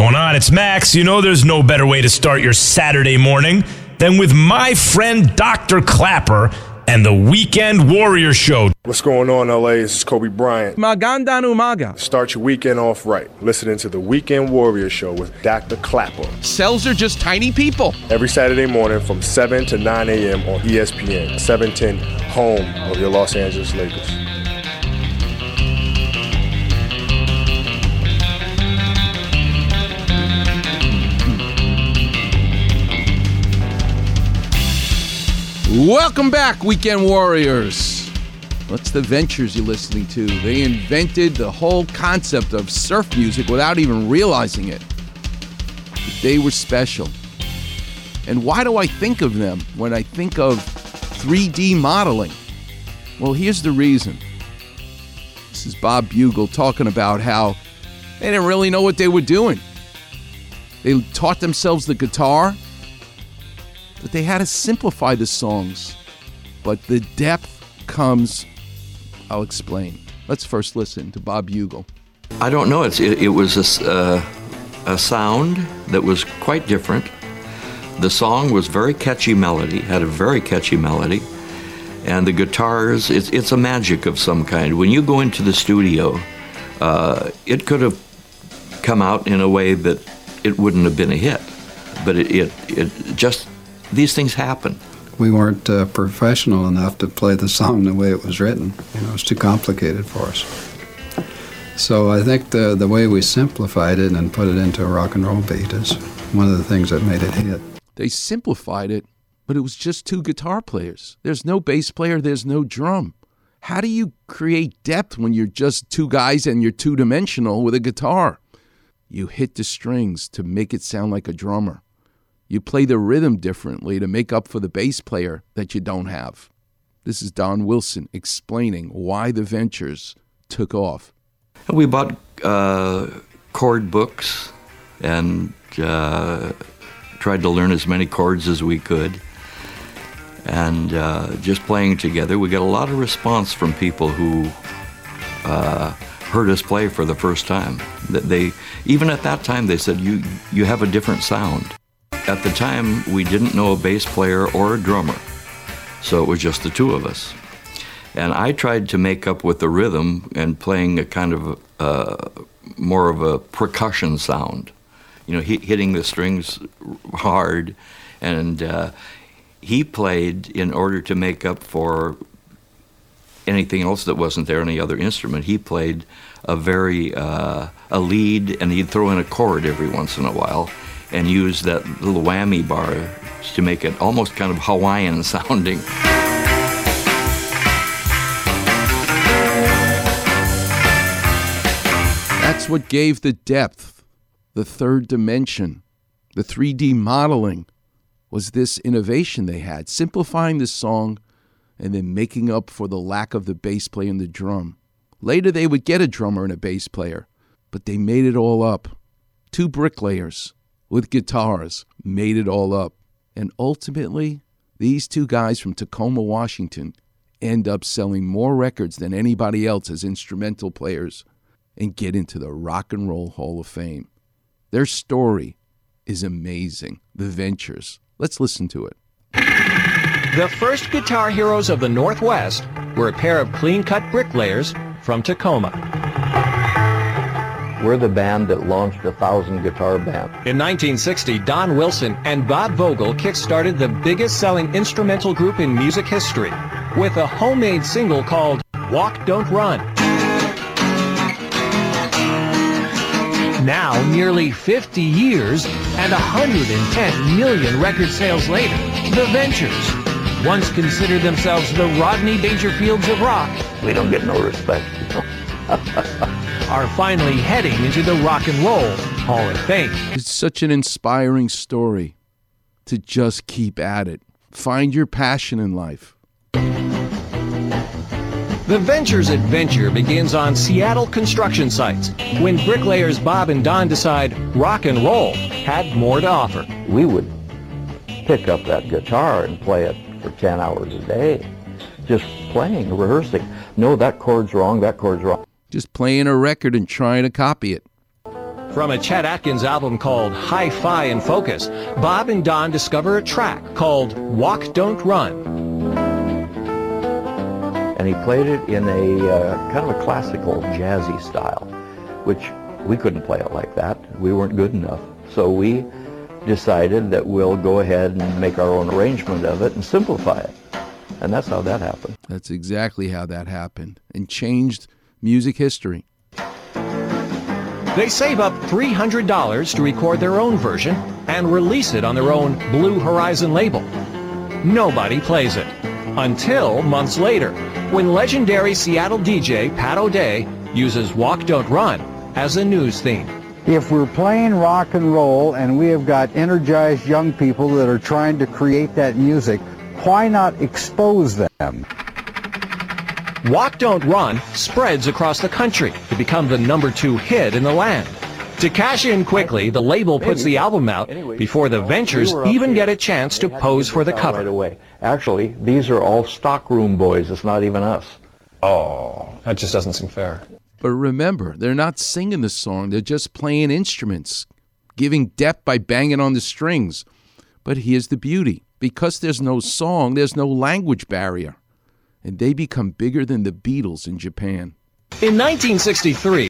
going on? It's Max. You know there's no better way to start your Saturday morning than with my friend Dr. Clapper and the Weekend Warrior Show. What's going on, LA? This is Kobe Bryant. Magandang umaga. Start your weekend off right. Listening to the Weekend Warrior Show with Dr. Clapper. Cells are just tiny people. Every Saturday morning from 7 to 9 a.m. on ESPN, 710, home of your Los Angeles Lakers. Welcome back, Weekend Warriors. What's the ventures you're listening to? They invented the whole concept of surf music without even realizing it. But they were special. And why do I think of them when I think of 3D modeling? Well, here's the reason. This is Bob Bogle talking about how they didn't really know what they were doing. They taught themselves the guitar, but they had to simplify the songs. But the depth comes, I'll explain. Let's first listen to Bob Bogle. I don't know. It's, it, it was a, uh, a sound that was quite different. The song was very catchy melody, had a very catchy melody. And the guitars, it's, it's a magic of some kind. When you go into the studio, uh, it could have come out in a way that it wouldn't have been a hit. But it, it, it just, these things happen. we weren't uh, professional enough to play the song the way it was written. You know, it's too complicated for us. So I think the the way we simplified it and put it into a rock and roll beat is one of the things that made it hit. They simplified it, but it was just two guitar players. There's no bass player, there's no drum. How do you create depth when you're just two guys and you're two dimensional with a guitar? You hit the strings to make it sound like a drummer. You play the rhythm differently to make up for the bass player that you don't have. This is Don Wilson explaining why the Ventures took off. We bought uh, chord books and uh, tried to learn as many chords as we could. And uh, just playing together, we got a lot of response from people who uh, heard us play for the first time. That they, even at that time, they said, "You you have a different sound." At the time, we didn't know a bass player or a drummer, so it was just the two of us. And I tried to make up with the rhythm and playing a kind of uh, more of a percussion sound, you know, hit, hitting the strings hard. And uh, he played in order to make up for anything else that wasn't there, any other instrument. He played a very uh, a lead, and he'd throw in a chord every once in a while, and use that little whammy bar to make it almost kind of Hawaiian sounding. That's what gave the depth, the third dimension, the 3D modeling was this innovation they had, simplifying the song and then making up for the lack of the bass player and the drum. Later they would get a drummer and a bass player, but they made it all up. Two bricklayers with guitars made it all up. And ultimately, these two guys from Tacoma, Washington end up selling more records than anybody else as instrumental players and get into the Rock and Roll Hall of Fame. Their story is amazing. The Ventures. Let's listen to it. The first guitar heroes of the Northwest were a pair of clean-cut bricklayers from Tacoma. We're the band that launched a thousand guitar band. In 1960, Don Wilson and Bob Bogle kick-started the biggest-selling instrumental group in music history with a homemade single called Walk Don't Run. Now, nearly 50 years and 110 million record sales later, the Ventures, once considered themselves the Rodney Dangerfields of rock, We don't get no respect. You know? Are finally heading into the Rock and Roll Hall of Fame. It's such an inspiring story to just keep at it. Find your passion in life. The Ventures adventure begins on Seattle construction sites when bricklayers Bob and Don decide rock and roll had more to offer. We would pick up that guitar and play it for 10 hours a day. Just playing, rehearsing. No, that chord's wrong, that chord's wrong. Just playing a record and trying to copy it. From a Chet Atkins album called Hi-Fi in Focus, Bob and Don discover a track called Walk Don't Run. And he played it in a uh, kind of a classical jazzy style, which we couldn't play it like that. We weren't good enough. So we decided that we'll go ahead and make our own arrangement of it and simplify it. And that's how that happened. That's exactly how that happened and changed music history. They save up $300 to record their own version and release it on their own Blue Horizon label. Nobody plays it. Until months later, when legendary Seattle DJ Pat O'Day uses Walk Don't Run as a news theme. If we're playing rock and roll and we have got energized young people that are trying to create that music, why not expose them? Walk Don't Run spreads across the country to become the number two hit in the land. To cash in quickly, the label puts the album out before the Ventures even get a chance to pose for the Right cover. away. Actually, these are all stockroom boys. It's not even us. Oh, that just doesn't seem fair. But remember, they're not singing the song, they're just playing instruments, giving depth by banging on the strings. But here's the beauty because there's no song, there's no language barrier. And they become bigger than the Beatles in Japan. In 1963,